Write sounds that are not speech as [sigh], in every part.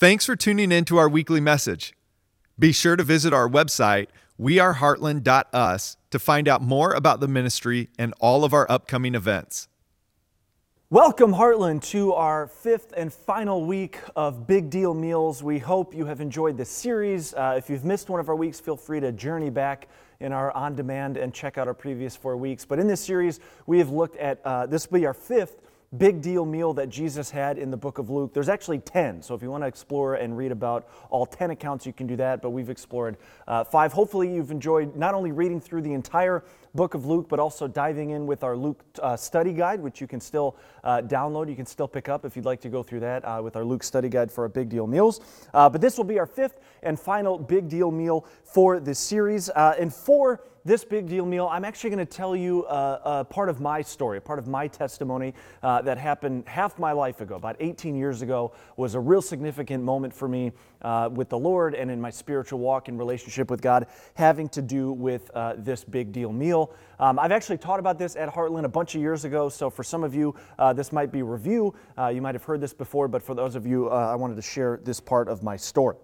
Thanks for tuning in to our weekly message. Be sure to visit our website, weareheartland.us, to find out more about the ministry and all of our upcoming events. Welcome, Heartland, to our fifth and final week of Big Deal Meals. We hope you have enjoyed this series. Uh, if you've missed one of our weeks, feel free to journey back in our on demand and check out our previous four weeks. But in this series, we have looked at uh, this will be our fifth big deal meal that Jesus had in the book of Luke. There's actually 10, so if you want to explore and read about all 10 accounts, you can do that, but we've explored uh, five. Hopefully, you've enjoyed not only reading through the entire book of Luke, but also diving in with our Luke uh, study guide, which you can still uh, download. You can still pick up if you'd like to go through that uh, with our Luke study guide for our big deal meals. Uh, but this will be our fifth and final big deal meal for this series. Uh, and for this big deal meal, I'm actually going to tell you a part of my story, a part of my testimony uh, that happened half my life ago, about 18 years ago, was a real significant moment for me uh, with the Lord and in my spiritual walk and relationship with God, having to do with uh, this big deal meal. Um, I've actually taught about this at Heartland a bunch of years ago, so for some of you, uh, this might be review. Uh, you might have heard this before, but for those of you, I wanted to share this part of my story.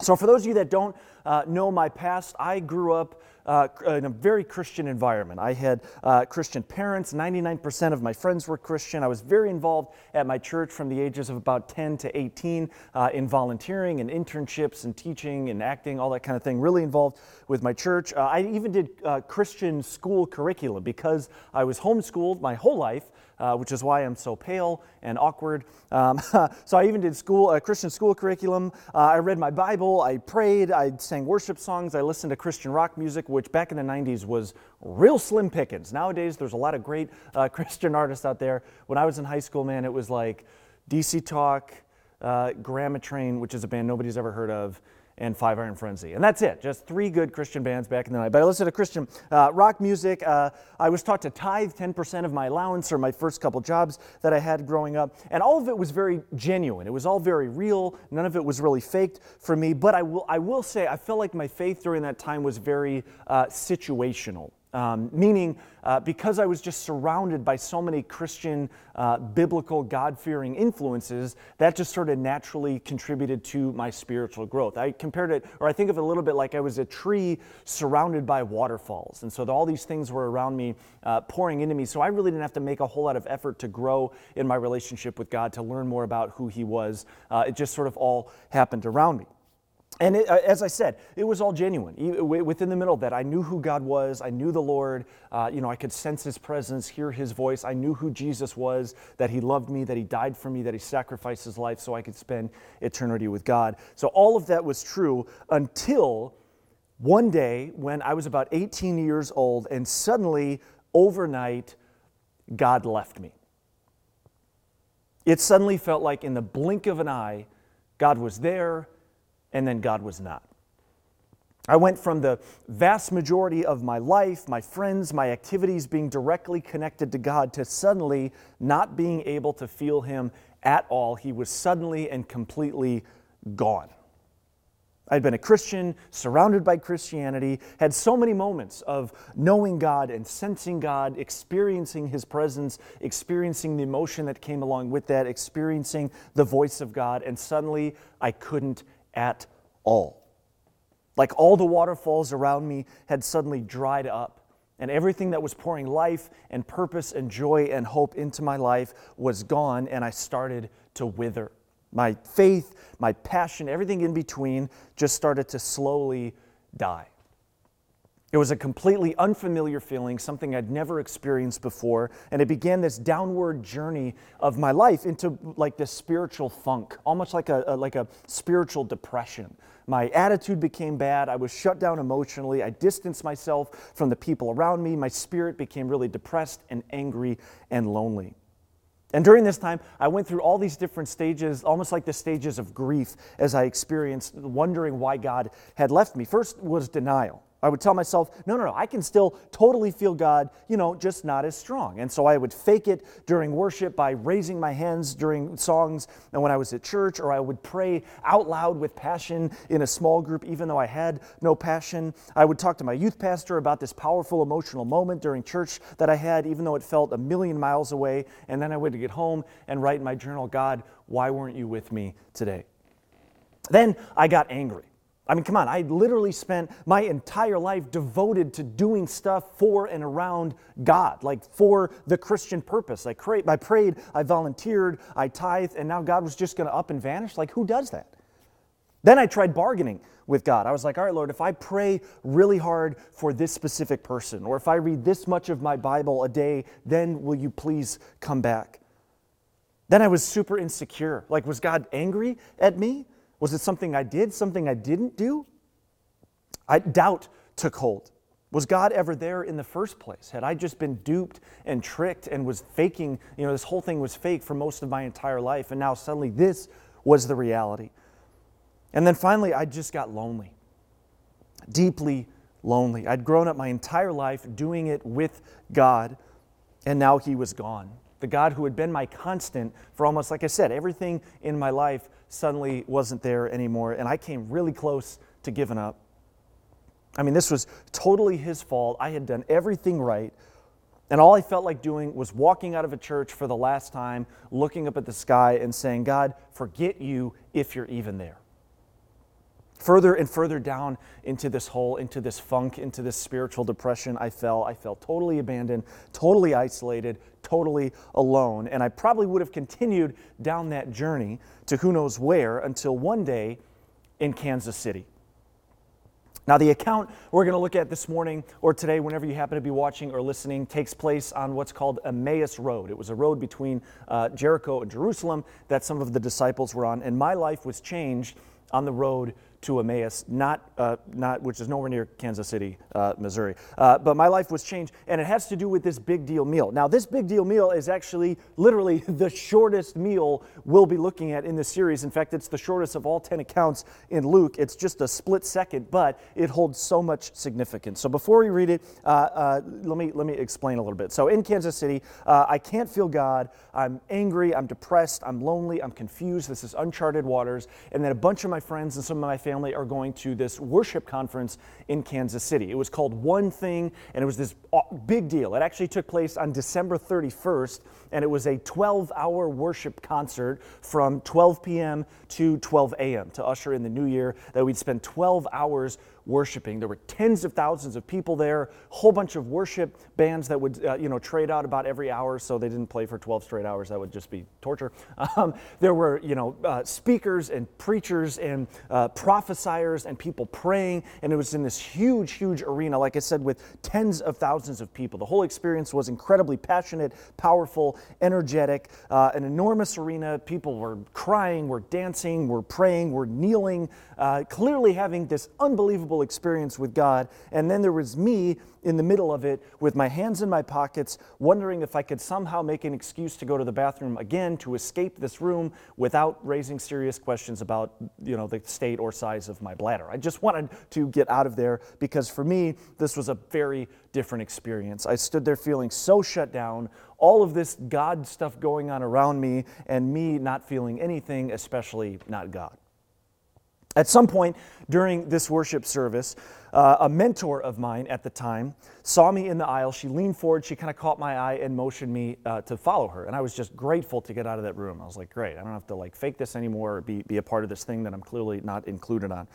So, for those of you that don't uh, know my past, I grew up uh, in a very Christian environment. I had uh, Christian parents, 99% of my friends were Christian. I was very involved at my church from the ages of about 10 to 18 uh, in volunteering and internships and teaching and acting, all that kind of thing. Really involved with my church. Uh, I even did uh, Christian school curriculum because I was homeschooled my whole life. Uh, which is why I'm so pale and awkward. Um, [laughs] so I even did school, uh, Christian school curriculum. Uh, I read my Bible. I prayed. I sang worship songs. I listened to Christian rock music, which back in the 90s was real slim pickings. Nowadays, there's a lot of great uh, [laughs] Christian artists out there. When I was in high school, man, it was like DC Talk, uh, Grammatrain, which is a band nobody's ever heard of and Five Iron Frenzy. And that's it, just three good Christian bands back in the night. But I listened to Christian uh, rock music. Uh, I was taught to tithe 10% of my allowance or my first couple jobs that I had growing up. And all of it was very genuine. It was all very real. None of it was really faked for me. But I will, I will say, I felt like my faith during that time was very uh, situational. Um, meaning, uh, because I was just surrounded by so many Christian, uh, biblical, God fearing influences, that just sort of naturally contributed to my spiritual growth. I compared it, or I think of it a little bit like I was a tree surrounded by waterfalls. And so all these things were around me, uh, pouring into me. So I really didn't have to make a whole lot of effort to grow in my relationship with God, to learn more about who He was. Uh, it just sort of all happened around me. And it, uh, as I said, it was all genuine. Within the middle of that, I knew who God was. I knew the Lord. Uh, you know, I could sense His presence, hear His voice. I knew who Jesus was, that He loved me, that He died for me, that He sacrificed His life so I could spend eternity with God. So all of that was true until one day when I was about 18 years old, and suddenly, overnight, God left me. It suddenly felt like in the blink of an eye, God was there and then God was not. I went from the vast majority of my life, my friends, my activities being directly connected to God to suddenly not being able to feel Him at all. He was suddenly and completely gone. I'd been a Christian, surrounded by Christianity, had so many moments of knowing God and sensing God, experiencing His presence, experiencing the emotion that came along with that, experiencing the voice of God, and suddenly I couldn't at all. Like all the waterfalls around me had suddenly dried up, and everything that was pouring life and purpose and joy and hope into my life was gone, and I started to wither. My faith, my passion, everything in between just started to slowly die. It was a completely unfamiliar feeling, something I'd never experienced before, and it began this downward journey of my life into like this spiritual funk, almost like a, a, like a spiritual depression. My attitude became bad. I was shut down emotionally. I distanced myself from the people around me. My spirit became really depressed and angry and lonely. And during this time, I went through all these different stages, almost like the stages of grief, as I experienced wondering why God had left me. First was denial. I would tell myself, no, no, no, I can still totally feel God, you know, just not as strong. And so I would fake it during worship by raising my hands during songs and when I was at church, or I would pray out loud with passion in a small group, even though I had no passion. I would talk to my youth pastor about this powerful emotional moment during church that I had, even though it felt a million miles away. And then I would get home and write in my journal, God, why weren't you with me today? Then I got angry. I mean, come on, I literally spent my entire life devoted to doing stuff for and around God, like for the Christian purpose. I, cra- I prayed, I volunteered, I tithed, and now God was just going to up and vanish? Like, who does that? Then I tried bargaining with God. I was like, all right, Lord, if I pray really hard for this specific person, or if I read this much of my Bible a day, then will you please come back? Then I was super insecure. Like, was God angry at me? Was it something I did, something I didn't do? I, doubt took hold. Was God ever there in the first place? Had I just been duped and tricked and was faking, you know, this whole thing was fake for most of my entire life, and now suddenly this was the reality. And then finally, I just got lonely, deeply lonely. I'd grown up my entire life doing it with God, and now He was gone. The God who had been my constant for almost, like I said, everything in my life suddenly wasn't there anymore, and I came really close to giving up. I mean, this was totally his fault. I had done everything right. And all I felt like doing was walking out of a church for the last time, looking up at the sky and saying, God, forget you if you're even there further and further down into this hole, into this funk, into this spiritual depression, I fell. I felt totally abandoned, totally isolated, totally alone. And I probably would have continued down that journey to who knows where until one day in Kansas City. Now, the account we're going to look at this morning or today, whenever you happen to be watching or listening, takes place on what's called Emmaus Road. It was a road between uh, Jericho and Jerusalem that some of the disciples were on, and my life was changed on the road to Emmaus, not, uh, not, which is nowhere near Kansas City, uh, Missouri. Uh, but my life was changed, and it has to do with this big deal meal. Now, this big deal meal is actually literally [laughs] the shortest meal we'll be looking at in this series. In fact, it's the shortest of all 10 accounts in Luke. It's just a split second, but it holds so much significance. So before we read it, uh, uh, let, me, let me explain a little bit. So in Kansas City, uh, I can't feel God. I'm angry, I'm depressed, I'm lonely, I'm confused. This is uncharted waters. And then a bunch of my friends and some of my family are going to this worship conference in Kansas City. It was called One Thing, and it was this big deal. It actually took place on December 31st, and it was a 12 hour worship concert from 12 p.m. to 12 a.m. to usher in the new year that we'd spend 12 hours worshiping. There were tens of thousands of people there, a whole bunch of worship bands that would, uh, you know, trade out about every hour, so they didn't play for 12 straight hours. That would just be torture. [laughs] Um, there were, you know, uh, speakers and preachers and uh, prophesiers and people praying, and it was in this huge, huge arena, like I said, with tens of thousands of people. The whole experience was incredibly passionate, powerful, energetic, uh, an enormous arena. People were crying, were dancing, were praying, were kneeling, uh, clearly having this unbelievable experience with God. And then there was me in the middle of it with my hands in my pockets, wondering if I could somehow make an excuse to go to the bathroom again to escape this room without raising serious questions about you know, the state or size of my bladder. I just wanted to get out of there because for me, this was a very different experience. I stood there feeling so shut down, all of this God stuff going on around me, and me not feeling anything, especially not God. At some point during this worship service, uh, a mentor of mine at the time saw me in the aisle. She leaned forward, she kind of caught my eye and motioned me uh, to follow her. And I was just grateful to get out of that room. I was like, great, I don't have to like fake this anymore or be, be a part of this thing that I'm clearly not included on.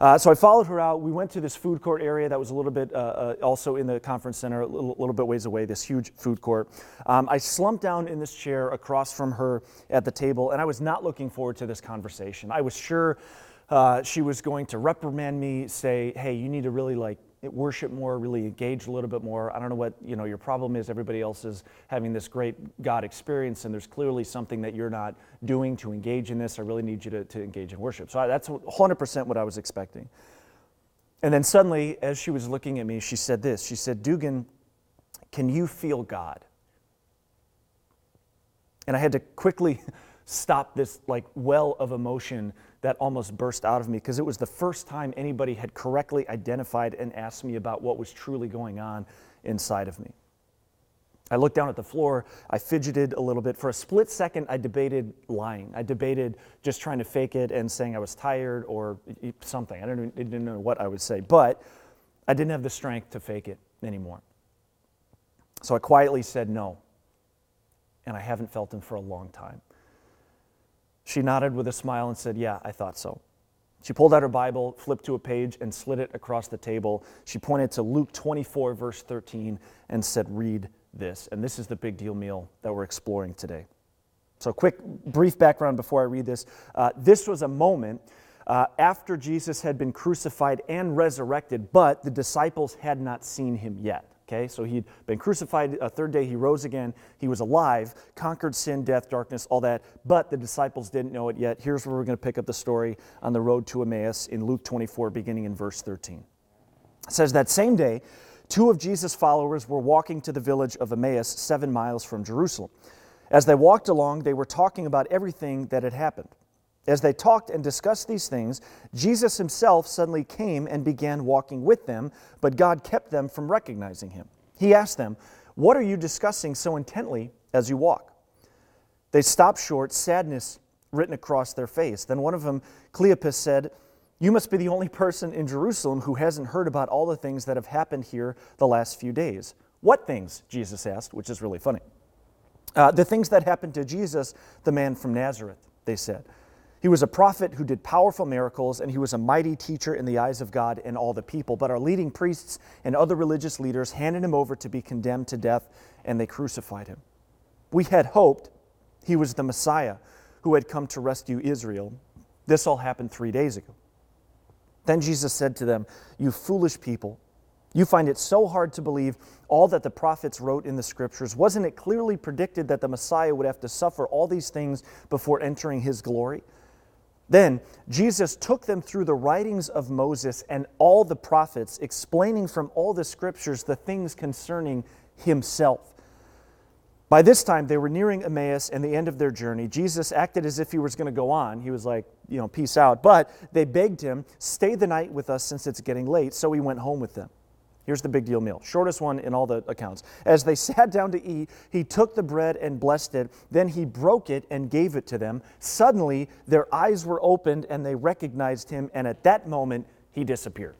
Uh, so I followed her out. We went to this food court area that was a little bit uh, uh, also in the conference center, a little, little, bit ways away, this huge food court. Um, I slumped down in this chair across from her at the table, and I was not looking forward to this conversation. I was sure uh, she was going to reprimand me, say, hey, you need to really like worship more, really engage a little bit more. I don't know what you know your problem is. Everybody else is having this great God experience, and there's clearly something that you're not doing to engage in this. I really need you to, to engage in worship. So I, that's 100% what I was expecting. And then suddenly, as she was looking at me, she said this. She said, Dugan, can you feel God? And I had to quickly [laughs] stop this like well of emotion that almost burst out of me because it was the first time anybody had correctly identified and asked me about what was truly going on inside of me. I looked down at the floor, I fidgeted a little bit. For a split second, I debated lying. I debated just trying to fake it and saying I was tired or something. I didn't, didn't know what I would say, but I didn't have the strength to fake it anymore. So I quietly said no, and I haven't felt him for a long time. She nodded with a smile and said, Yeah, I thought so. She pulled out her Bible, flipped to a page, and slid it across the table. She pointed to Luke 24, verse 13, and said, Read this. And this is the big deal meal that we're exploring today. So, quick, brief background before I read this. Uh, this was a moment uh, after Jesus had been crucified and resurrected, but the disciples had not seen him yet. Okay, so he'd been crucified a third day, he rose again, he was alive, conquered sin, death, darkness, all that, but the disciples didn't know it yet. Here's where we're going to pick up the story on the road to Emmaus in Luke 24, beginning in verse 13. It says that same day, two of Jesus' followers were walking to the village of Emmaus, seven miles from Jerusalem. As they walked along, they were talking about everything that had happened. As they talked and discussed these things, Jesus himself suddenly came and began walking with them, but God kept them from recognizing him. He asked them, What are you discussing so intently as you walk? They stopped short, sadness written across their face. Then one of them, Cleopas, said, You must be the only person in Jerusalem who hasn't heard about all the things that have happened here the last few days. What things? Jesus asked, which is really funny. Uh, the things that happened to Jesus, the man from Nazareth, they said. He was a prophet who did powerful miracles, and he was a mighty teacher in the eyes of God and all the people. But our leading priests and other religious leaders handed him over to be condemned to death, and they crucified him. We had hoped he was the Messiah who had come to rescue Israel. This all happened three days ago. Then Jesus said to them, You foolish people, you find it so hard to believe all that the prophets wrote in the scriptures. Wasn't it clearly predicted that the Messiah would have to suffer all these things before entering his glory? Then Jesus took them through the writings of Moses and all the prophets, explaining from all the scriptures the things concerning himself. By this time, they were nearing Emmaus and the end of their journey. Jesus acted as if he was going to go on. He was like, you know, peace out. But they begged him, stay the night with us since it's getting late. So he went home with them. Here's the big deal meal, shortest one in all the accounts. As they [laughs] sat down to eat, he took the bread and blessed it. Then he broke it and gave it to them. Suddenly, their eyes were opened and they recognized him, and at that moment, he disappeared.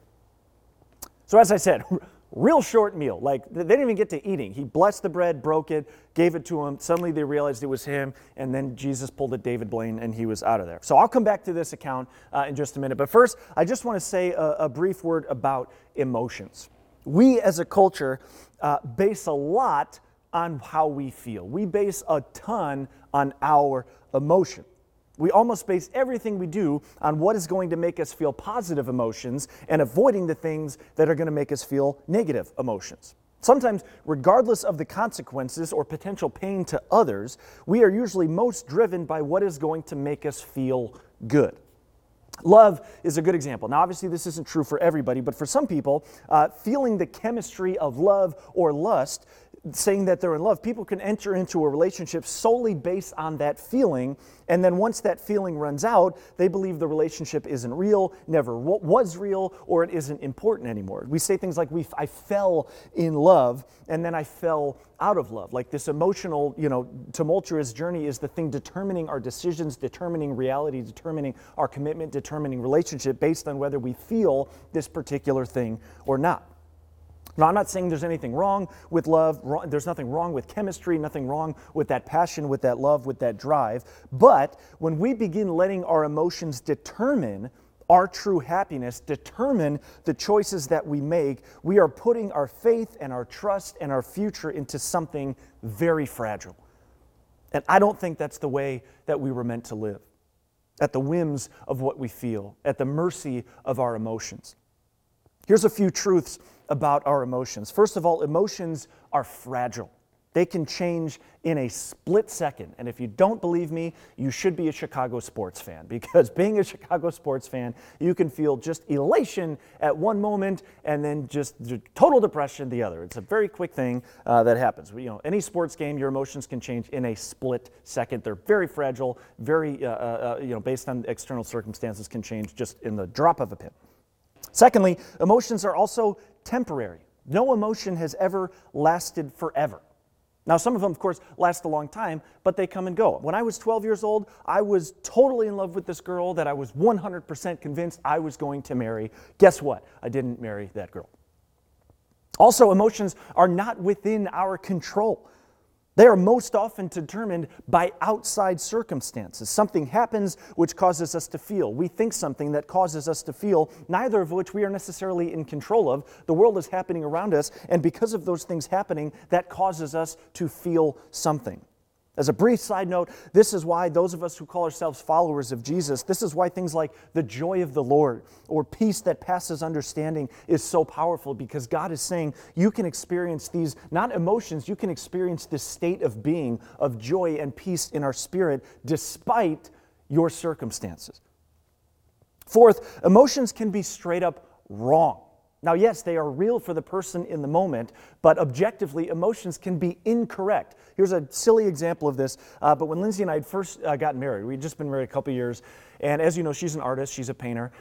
So, as I said, [laughs] real short meal. Like they didn't even get to eating. He blessed the bread, broke it, gave it to them. Suddenly they realized it was him, and then Jesus pulled a David Blaine and he was out of there. So I'll come back to this account uh, in just a minute. But first, I just want to say a, a brief word about emotions we as a culture uh, base a lot on how we feel. We base a ton on our emotion. We almost base everything we do on what is going to make us feel positive emotions and avoiding the things that are going to make us feel negative emotions. Sometimes, regardless of the consequences or potential pain to others, we are usually most driven by what is going to make us feel good. Love is a good example. Now, obviously, this isn't true for everybody, but for some people, uh, feeling the chemistry of love or lust saying that they're in love, people can enter into a relationship solely based on that feeling. And then once that feeling runs out, they believe the relationship isn't real, never was real, or it isn't important anymore. We say things like, we, I fell in love, and then I fell out of love. Like this emotional, you know, tumultuous journey is the thing determining our decisions, determining reality, determining our commitment, determining relationship based on whether we feel this particular thing or not. Now, I'm not saying there's anything wrong with love. There's nothing wrong with chemistry, nothing wrong with that passion, with that love, with that drive. But when we begin letting our emotions determine our true happiness, determine the choices that we make, we are putting our faith and our trust and our future into something very fragile. And I don't think that's the way that we were meant to live at the whims of what we feel, at the mercy of our emotions. Here's a few truths about our emotions. First of all, emotions are fragile. They can change in a split second. And if you don't believe me, you should be a Chicago sports fan [laughs] because being a Chicago sports fan, you can feel just elation at one moment and then just total depression the other. It's a very quick thing uh, that happens. You know, any sports game, your emotions can change in a split second. They're very fragile, very, uh, uh, uh you know, based on external circumstances, can change just in the drop of a pin. Secondly, emotions are also temporary. No emotion has ever lasted forever. Now, some of them, of course, last a long time, but they come and go. When I was 12 years old, I was totally in love with this girl that I was 100% convinced I was going to marry. Guess what? I didn't marry that girl. Also, emotions are not within our control. They are most often determined by outside circumstances. Something happens which causes us to feel. We think something that causes us to feel, neither of which we are necessarily in control of. The world is happening around us, and because of those things happening, that causes us to feel something. As a brief side note, this is why those of us who call ourselves followers of Jesus, this is why things like the joy of the Lord or peace that passes understanding is so powerful because God is saying you can experience these, not emotions, you can experience this state of being of joy and peace in our spirit despite your circumstances. Fourth, emotions can be straight up wrong. Now, yes, they are real for the person in the moment, but objectively, emotions can be incorrect. Here's a silly example of this. Uh, but when Lindsay and I had first uh, got married, we'd just been married a couple years, and as you know, she's an artist, she's a painter.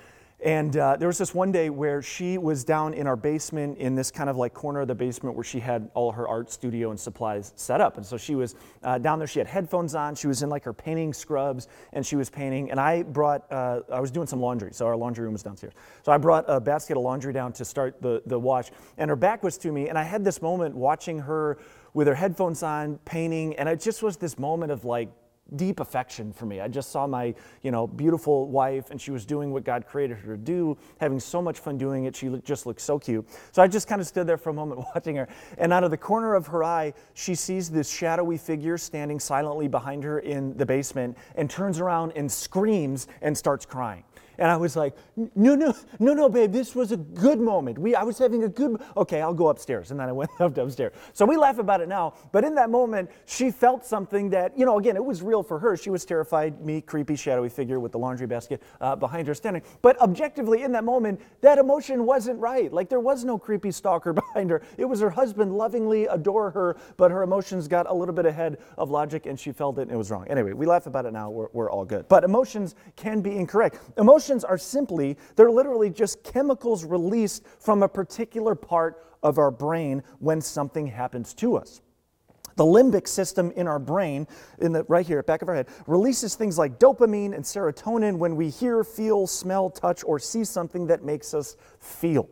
And uh, there was this one day where she was down in our basement in this kind of like corner of the basement where she had all her art studio and supplies set up. And so she was uh, down there, she had headphones on, she was in like her painting scrubs, and she was painting. And I brought, uh, I was doing some laundry, so our laundry room was downstairs. So I brought a basket of laundry down to start the, the wash, and her back was to me. And I had this moment watching her with her headphones on, painting, and it just was this moment of like, deep affection for me. I just saw my, you know, beautiful wife and she was doing what God created her to do, having so much fun doing it. She just looked so cute. So I just kind of stood there for a moment [laughs] watching her. And out of the corner of her eye, she sees this shadowy figure standing silently behind her in the basement and turns around and screams and starts crying. And I was like, no, no, no, no, babe, this was a good moment. We, I was having a good, okay, I'll go upstairs. And then I went [laughs] up upstairs. So we laugh about it now. But in that moment, she felt something that, you know, again, it was real for her. She was terrified, me, creepy, shadowy figure with the laundry basket uh, behind her standing. But objectively, in that moment, that emotion wasn't right. Like there was no creepy stalker [laughs] behind her. It was her husband lovingly adore her, but her emotions got a little bit ahead of logic and she felt it and it was wrong. Anyway, we laugh about it now. We're, we're all good. But emotions can be incorrect. Emotions Are simply, they're literally just chemicals released from a particular part of our brain when something happens to us. The limbic system in our brain, in the right here, back of our head, releases things like dopamine and serotonin when we hear, feel, smell, touch, or see something that makes us feel.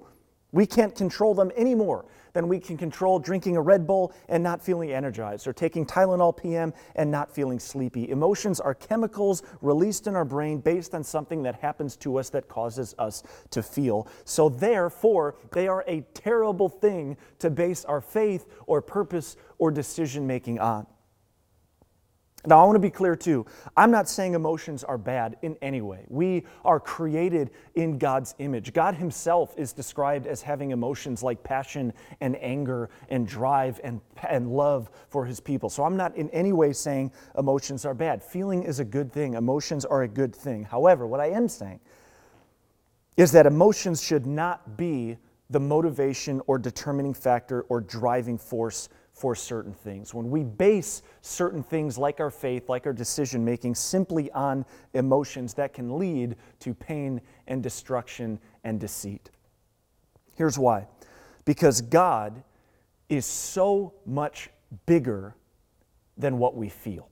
We can't control them anymore then we can control drinking a Red Bull and not feeling energized, or taking Tylenol PM and not feeling sleepy. Emotions are chemicals released in our brain based on something that happens to us that causes us to feel. So, therefore, they are a terrible thing to base our faith or purpose or decision making on. Now, I want to be clear too. I'm not saying emotions are bad in any way. We are created in God's image. God Himself is described as having emotions like passion and anger and drive and, and love for His people. So I'm not in any way saying emotions are bad. Feeling is a good thing, emotions are a good thing. However, what I am saying is that emotions should not be the motivation or determining factor or driving force for certain things. When we base certain things like our faith, like our decision making, simply on emotions, that can lead to pain and destruction and deceit. Here's why because God is so much bigger than what we feel.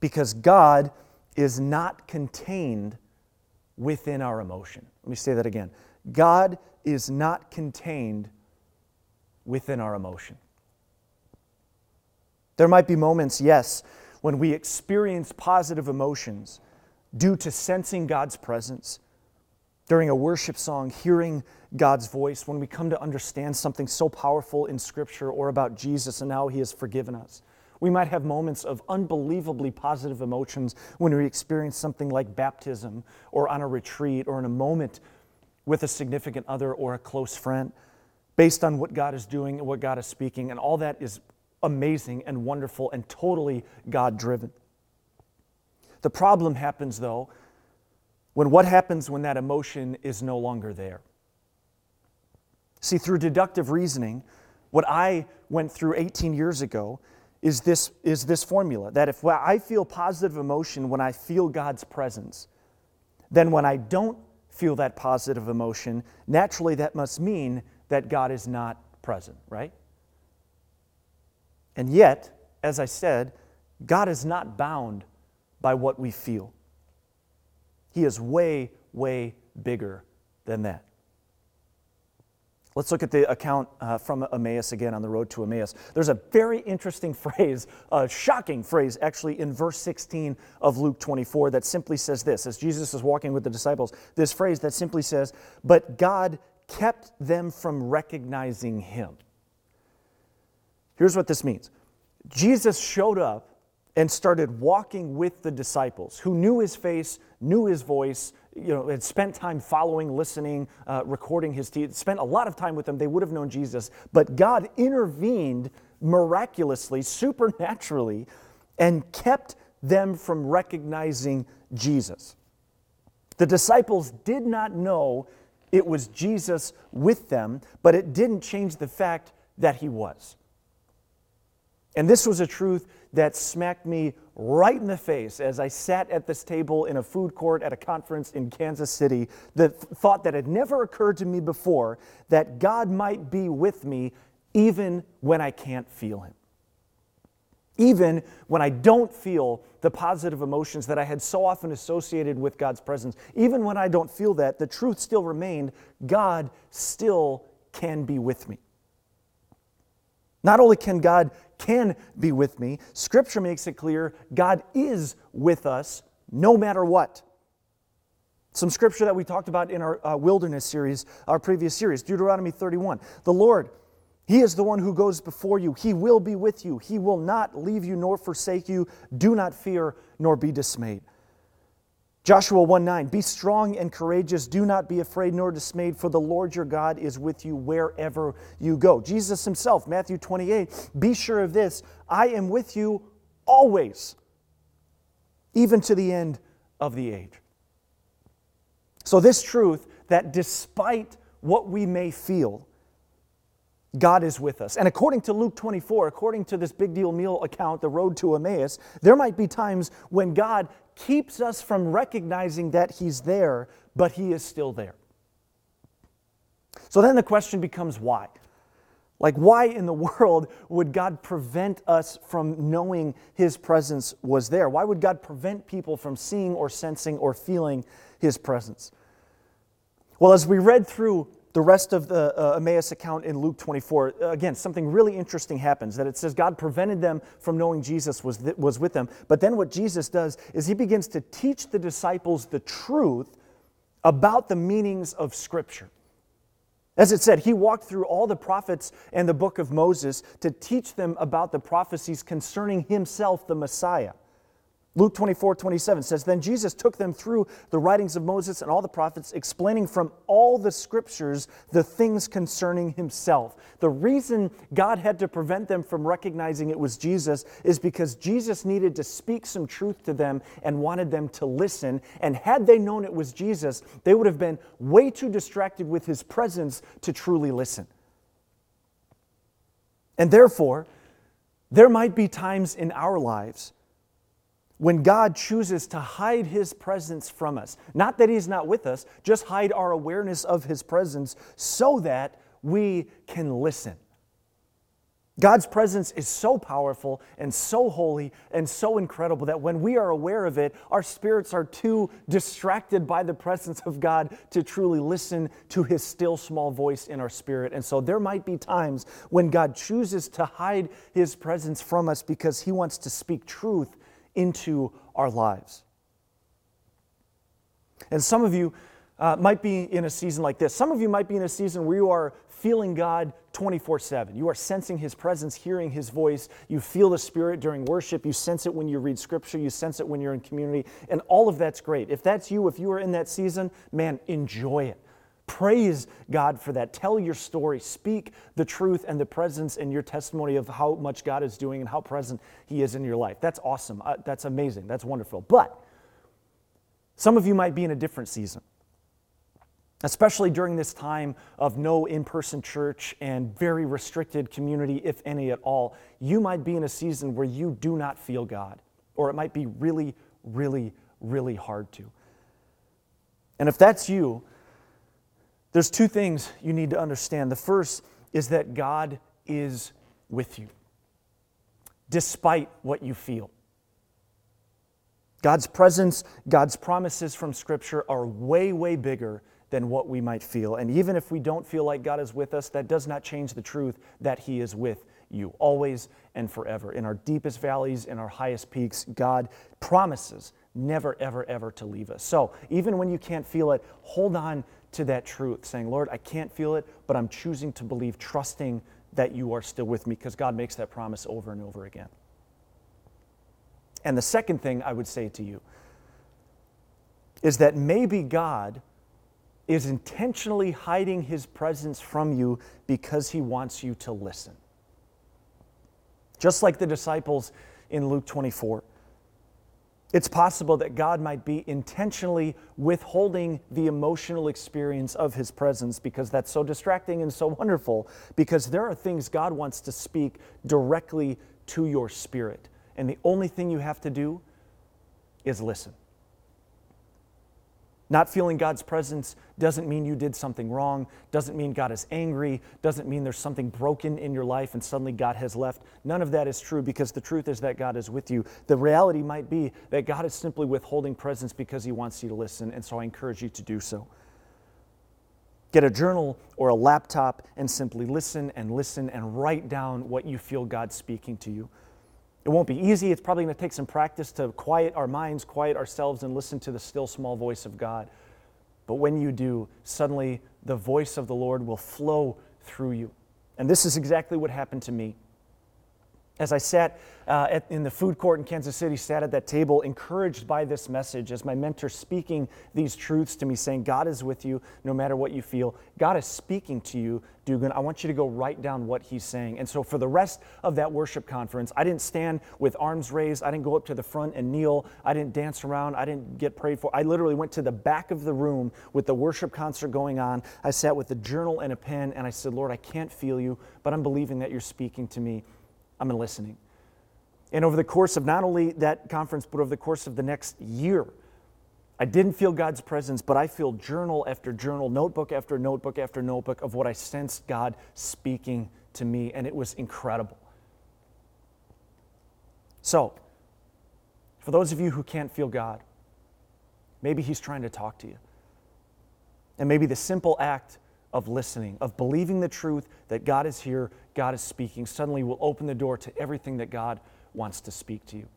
Because God is not contained within our emotion. Let me say that again. God is not contained within our emotion. There might be moments, yes, when we experience positive emotions due to sensing God's presence, during a worship song, hearing God's voice, when we come to understand something so powerful in Scripture or about Jesus and how He has forgiven us. We might have moments of unbelievably positive emotions when we experience something like baptism or on a retreat or in a moment with a significant other or a close friend based on what God is doing and what God is speaking. And all that is amazing and wonderful and totally God driven. The problem happens, though, when what happens when that emotion is no longer there. See, through deductive reasoning, what I went through 18 years ago is this, is this formula that if I feel positive emotion when I feel God's presence, then when I don't feel that positive emotion, naturally that must mean that God is not present, right? And yet, as I said, God is not bound by what we feel. He is way, way bigger than that. Let's look at the account uh, from Emmaus again on the road to Emmaus. There's a very interesting [laughs] phrase, a shocking phrase actually, in verse 16 of Luke 24 that simply says this as Jesus is walking with the disciples, this phrase that simply says, But God kept them from recognizing him. Here's what this means Jesus showed up and started walking with the disciples who knew his face, knew his voice, you know, had spent time following, listening, uh, recording his teeth, spent a lot of time with them. They would have known Jesus. But God intervened miraculously, supernaturally, and kept them from recognizing Jesus. The disciples did not know it was Jesus with them, but it didn't change the fact that he was. And this was a truth that smacked me right in the face as I sat at this table in a food court at a conference in Kansas City. The thought that had never occurred to me before that God might be with me even when I can't feel Him. Even when I don't feel the positive emotions that I had so often associated with God's presence, even when I don't feel that, the truth still remained God still can be with me. Not only can God can be with me, scripture makes it clear God is with us no matter what. Some scripture that we talked about in our uh, wilderness series, our previous series, Deuteronomy 31. The Lord, He is the one who goes before you. He will be with you. He will not leave you nor forsake you. Do not fear nor be dismayed. Joshua 1 9, be strong and courageous. Do not be afraid nor dismayed, for the Lord your God is with you wherever you go. Jesus himself, Matthew 28, be sure of this I am with you always, even to the end of the age. So, this truth that despite what we may feel, God is with us. And according to Luke 24, according to this big deal meal account, the road to Emmaus, there might be times when God keeps us from recognizing that He's there, but He is still there. So then the question becomes why? Like, why in the [laughs] world would God prevent us from knowing His presence was there? Why would God prevent people from seeing or sensing or feeling His presence? Well, as we read through the rest of the uh, Emmaus account in Luke 24, uh, again, something really interesting happens that it says God prevented them from knowing Jesus was, th- was with them. But then what Jesus does is he begins to teach the disciples the truth about the meanings of Scripture. As it said, he walked through all the prophets and the book of Moses to teach them about the prophecies concerning himself, the Messiah. Luke 24, 27 says, Then Jesus took them through the writings of Moses and all the prophets, explaining from all the scriptures the things concerning himself. The reason God had to prevent them from recognizing it was Jesus is because Jesus needed to speak some truth to them and wanted them to listen. And had they known it was Jesus, they would have been way too distracted with his presence to truly listen. And therefore, there might be times in our lives when God chooses to hide his presence from us. Not that he's not with us, just hide our awareness of his presence so that we can listen. God's presence is so powerful and so holy and so incredible that when we are aware of it, our spirits are too distracted by the presence of God to truly listen to his still small voice in our spirit. And so there might be times when God chooses to hide his presence from us because he wants to speak truth into our lives. And some of you uh, might be in a season like this. Some of you might be in a season where you are feeling God 24 7. You are sensing His presence, hearing His voice. You feel the Spirit during worship. You sense it when you read Scripture. You sense it when you're in community. And all of that's great. If that's you, if you are in that season, man, enjoy it. Praise God for that. Tell your story. Speak the truth and the presence and your testimony of how much God is doing and how present He is in your life. That's awesome. Uh, that's amazing. That's wonderful. But some of you might be in a different season, especially during this time of no in person church and very restricted community, if any at all. You might be in a season where you do not feel God, or it might be really, really, really hard to. And if that's you, there's two things you need to understand. The first is that God is with you, despite what you feel. God's presence, God's promises from Scripture are way, way bigger than what we might feel. And even if we don't feel like God is with us, that does not change the truth that He is with you, always and forever. In our deepest valleys, in our highest peaks, God promises never, ever, ever to leave us. So even when you can't feel it, hold on to that truth, saying, Lord, I can't feel it, but I'm choosing to believe, trusting that you are still with me, because God makes that promise over and over again. And the second thing I would say to you is that maybe God is intentionally hiding his presence from you because he wants you to listen. Just like the disciples in Luke 24. It's possible that God might be intentionally withholding the emotional experience of His presence because that's so distracting and so wonderful. Because there are things God wants to speak directly to your spirit. And the only thing you have to do is listen. Not feeling God's presence doesn't mean you did something wrong, doesn't mean God is angry, doesn't mean there's something broken in your life and suddenly God has left. None of that is true because the truth is that God is with you. The reality might be that God is simply withholding presence because He wants you to listen, and so I encourage you to do so. Get a journal or a laptop and simply listen and listen and write down what you feel God speaking to you. It won't be easy. It's probably going to take some practice to quiet our minds, quiet ourselves, and listen to the still small voice of God. But when you do, suddenly the voice of the Lord will flow through you. And this is exactly what happened to me. As I sat uh, at, in the food court in Kansas City, sat at that table, encouraged by this message, as my mentor speaking these truths to me, saying, God is with you no matter what you feel. God is speaking to you, Dugan. I want you to go write down what he's saying. And so, for the rest of that worship conference, I didn't stand with arms raised. I didn't go up to the front and kneel. I didn't dance around. I didn't get prayed for. I literally went to the back of the room with the worship concert going on. I sat with a journal and a pen, and I said, Lord, I can't feel you, but I'm believing that you're speaking to me. I'm listening. And over the course of not only that conference, but over the course of the next year, I didn't feel God's presence, but I feel journal after journal, notebook after notebook after notebook of what I sensed God speaking to me, and it was incredible. So, for those of you who can't feel God, maybe He's trying to talk to you. And maybe the simple act of listening, of believing the truth that God is here, God is speaking, suddenly will open the door to everything that God wants to speak to you.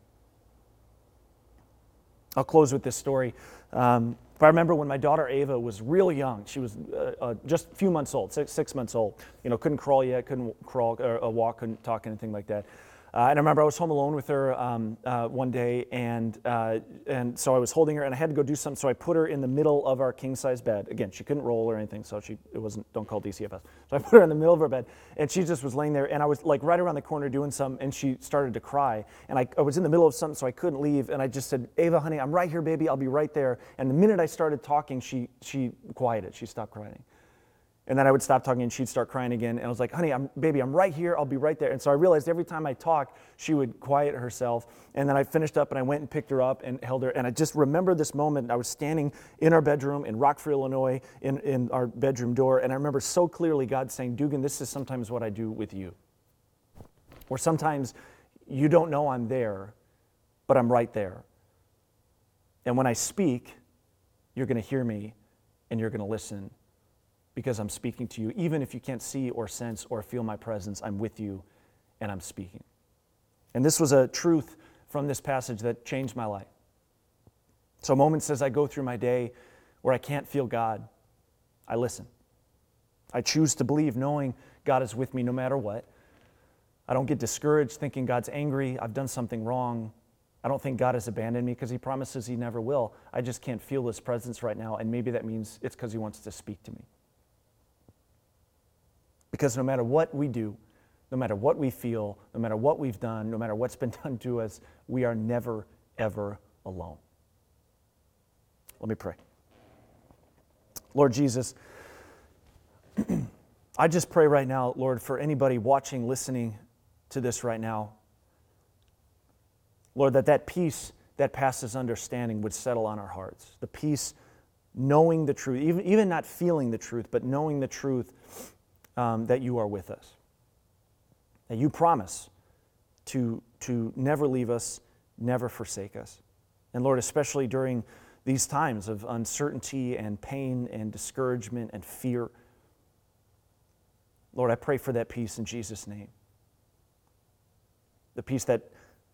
I'll close with this story. Um, I remember when my daughter Ava was real young, she was uh, uh, just a few months old, six, six months old. You know, couldn't crawl yet, couldn't crawl or uh, walk, couldn't talk, anything like that. Uh, and I remember I was home alone with her um, uh, one day, and, uh, and so I was holding her, and I had to go do something, so I put her in the middle of our king size bed. Again, she couldn't roll or anything, so she, it wasn't, don't call DCFS. So I put her in the middle of our bed, and she just was laying there, and I was like right around the corner doing something, and she started to cry. And I, I was in the middle of something, so I couldn't leave, and I just said, Ava, honey, I'm right here, baby, I'll be right there. And the minute I started talking, she, she quieted, she stopped crying. And then I would stop talking and she'd start crying again. And I was like, honey, I'm, baby, I'm right here. I'll be right there. And so I realized every time I talked, she would quiet herself. And then I finished up and I went and picked her up and held her. And I just remember this moment. I was standing in our bedroom in Rockford, Illinois, in, in our bedroom door. And I remember so clearly God saying, Dugan, this is sometimes what I do with you. Or sometimes you don't know I'm there, but I'm right there. And when I speak, you're going to hear me and you're going to listen because I'm speaking to you. Even if you can't see or sense or feel my presence, I'm with you and I'm speaking. And this was a truth from this passage that changed my life. So, moments as I go through my day where I can't feel God, I listen. I choose to believe, knowing God is with me no matter what. I don't get discouraged thinking God's angry, I've done something wrong. I don't think God has abandoned me because He promises He never will. I just can't feel His presence right now, and maybe that means it's because He wants to speak to me. Because no matter what we do, no matter what we feel, no matter what we've done, no matter what's [laughs] been done to us, we are never, ever alone. Let me pray. Lord Jesus, [clears throat] I just pray right now, Lord, for anybody watching, listening to this right now, Lord, that that peace that passes understanding would settle on our hearts. The peace knowing the truth, even, even not feeling the truth, but knowing the truth um, that you are with us. That you promise to, to never leave us, never forsake us. And Lord, especially during these times of uncertainty and pain and discouragement and fear. Lord, I pray for that peace in Jesus' name. The peace that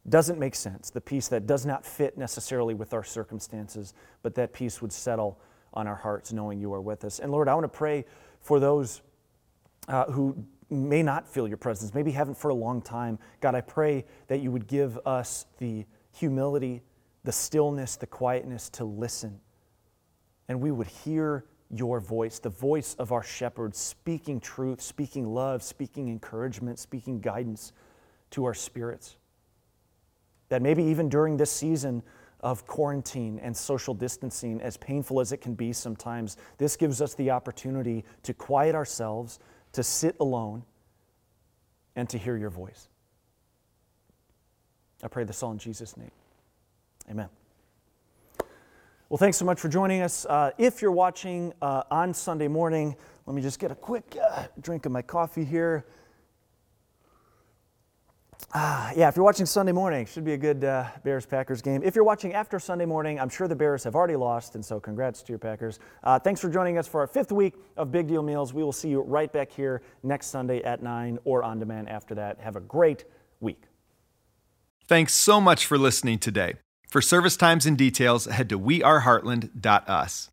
doesn't make sense, the peace that does not fit necessarily with our circumstances, but that peace would settle on our hearts knowing you are with us. And Lord, I want to pray for those uh, who may not feel your presence, maybe haven't for a long time. God, I pray that you would give us the humility, the stillness, the quietness to listen. And we would hear your voice, the voice of our shepherd, speaking truth, speaking love, speaking encouragement, speaking guidance to our spirits. That maybe even during this season of quarantine and social distancing, as painful as it can be sometimes, this gives us the opportunity to quiet ourselves, to sit alone, and to hear your voice. I pray this all in Jesus' name. Amen. Well, thanks so much for joining us. Uh, if you're watching uh, on Sunday morning, let me just get a quick uh, drink of my coffee here. Ah, yeah, if you're watching Sunday morning, should be a good uh, Bears Packers game. If you're watching after Sunday morning, I'm sure the Bears have already lost, and so congrats to your Packers. Uh, thanks for joining us for our fifth week of Big Deal Meals. We will see you right back here next Sunday at 9 or on demand after that. Have a great week. Thanks so much for listening today. For service times and details, head to weareheartland.us.